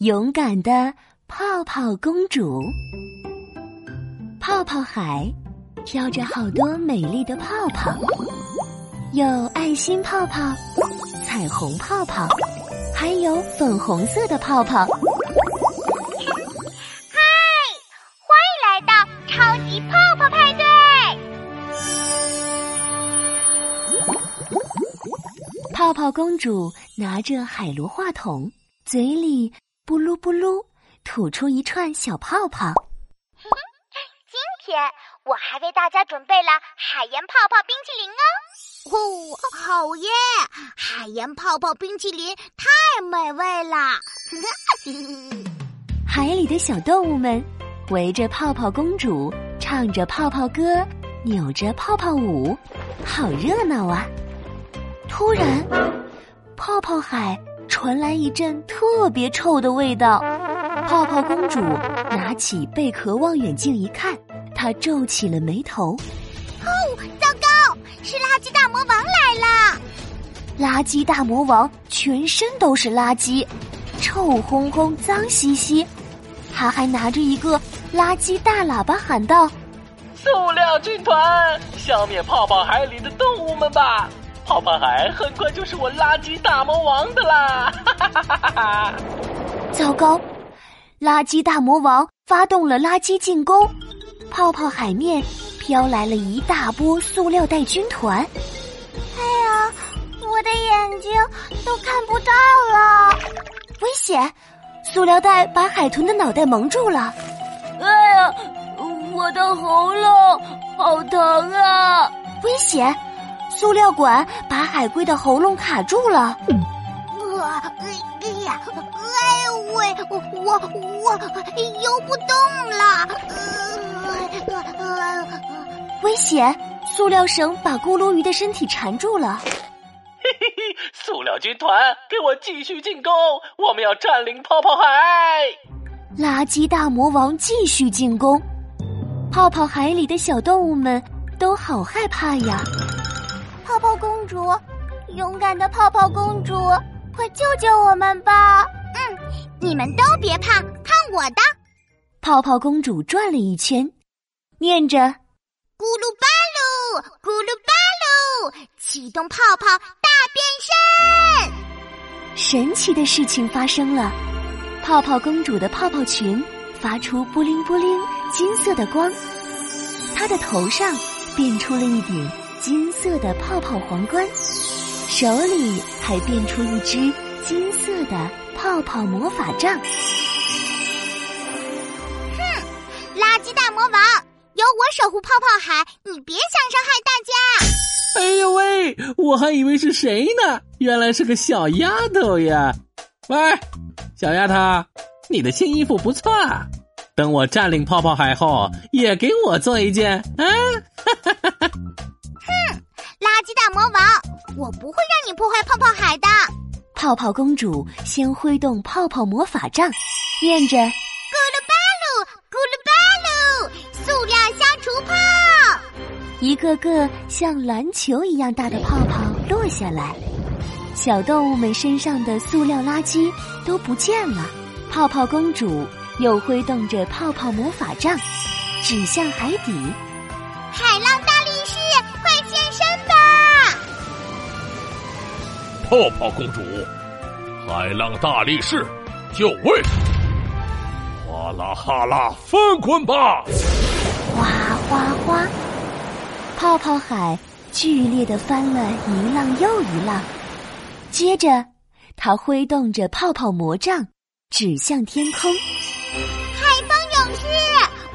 勇敢的泡泡公主。泡泡海飘着好多美丽的泡泡，有爱心泡泡、彩虹泡泡，还有粉红色的泡泡。嗨，欢迎来到超级泡泡派对！泡泡公主拿着海螺话筒，嘴里。咕噜咕噜，吐出一串小泡泡。今天我还为大家准备了海盐泡泡冰淇淋哦！哦，好耶！海盐泡泡冰淇淋太美味了。海里的小动物们围着泡泡公主，唱着泡泡歌，扭着泡泡舞，好热闹啊！突然，泡泡海。传来一阵特别臭的味道，泡泡公主拿起贝壳望远镜一看，她皱起了眉头。哦，糟糕，是垃圾大魔王来了！垃圾大魔王全身都是垃圾，臭烘烘、脏兮兮，他还拿着一个垃圾大喇叭喊道：“塑料军团，消灭泡泡海里的动物们吧！”泡泡海很快就是我垃圾大魔王的啦！哈哈哈哈哈！糟糕，垃圾大魔王发动了垃圾进攻，泡泡海面飘来了一大波塑料袋军团。哎呀，我的眼睛都看不到了！危险！塑料袋把海豚的脑袋蒙住了。哎呀，我的喉咙好疼啊！危险！塑料管把海龟的喉咙卡住了。哇，哎呀，哎喂，我我我游不动了。危险！塑料绳把咕噜鱼的身体缠住了。嘿嘿嘿，塑料军团，给我继续进攻！我们要占领泡泡海。垃圾大魔王继续进攻，泡泡海里的小动物们都好害怕呀。泡泡公主，勇敢的泡泡公主，快救救我们吧！嗯，你们都别怕，看我的！泡泡公主转了一圈，念着：“咕噜巴噜，咕噜巴噜，启动泡泡大变身！”神奇的事情发生了，泡泡公主的泡泡裙发出布灵布灵金色的光，她的头上变出了一顶。金色的泡泡皇冠，手里还变出一只金色的泡泡魔法杖。哼，垃圾大魔王，有我守护泡泡海，你别想伤害大家！哎呦喂，我还以为是谁呢，原来是个小丫头呀！喂，小丫头，你的新衣服不错，等我占领泡泡海后，也给我做一件啊！哈哈魔王，我不会让你破坏泡泡海的。泡泡公主先挥动泡泡魔法杖，念着：“咕噜巴噜，咕噜巴噜，塑料消除泡。”一个个像篮球一样大的泡泡落下来，小动物们身上的塑料垃圾都不见了。泡泡公主又挥动着泡泡魔法杖，指向海底。海浪泡泡公主，海浪大力士，就位！哗啦哈啦，翻滚吧！哗哗哗，泡泡海剧烈的翻了一浪又一浪。接着，他挥动着泡泡魔杖，指向天空。海风勇士，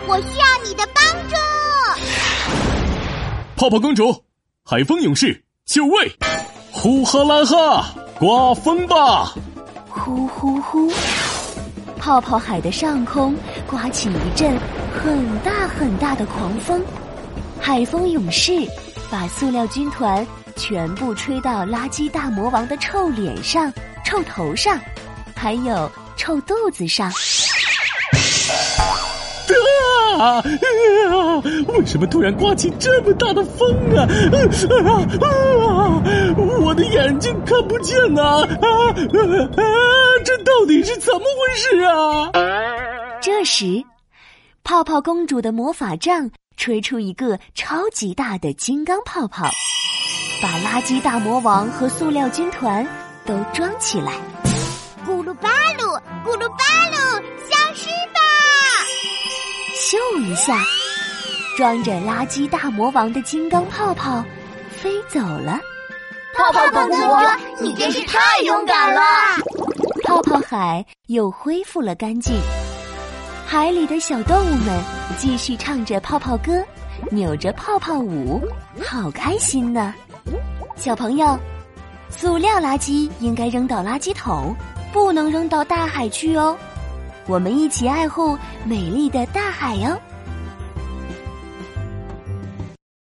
我需要你的帮助！泡泡公主，海风勇士，就位！呼哈啦哈，刮风吧！呼呼呼，泡泡海的上空刮起一阵很大很大的狂风，海风勇士把塑料军团全部吹到垃圾大魔王的臭脸上、臭头上，还有臭肚子上。啊！为什么突然刮起这么大的风啊？啊！我的眼睛看不见呐！啊啊！这到底是怎么回事啊？这时，泡泡公主的魔法杖吹出一个超级大的金刚泡泡，把垃圾大魔王和塑料军团都装起来。咕噜巴噜，咕噜巴噜，咻一下，装着垃圾大魔王的金刚泡泡飞走了。泡泡公主，你真是太勇敢了！泡泡海又恢复了干净，海里的小动物们继续唱着泡泡歌，扭着泡泡舞，好开心呢！小朋友，塑料垃圾应该扔到垃圾桶。不能扔到大海去哦，我们一起爱护美丽的大海哟。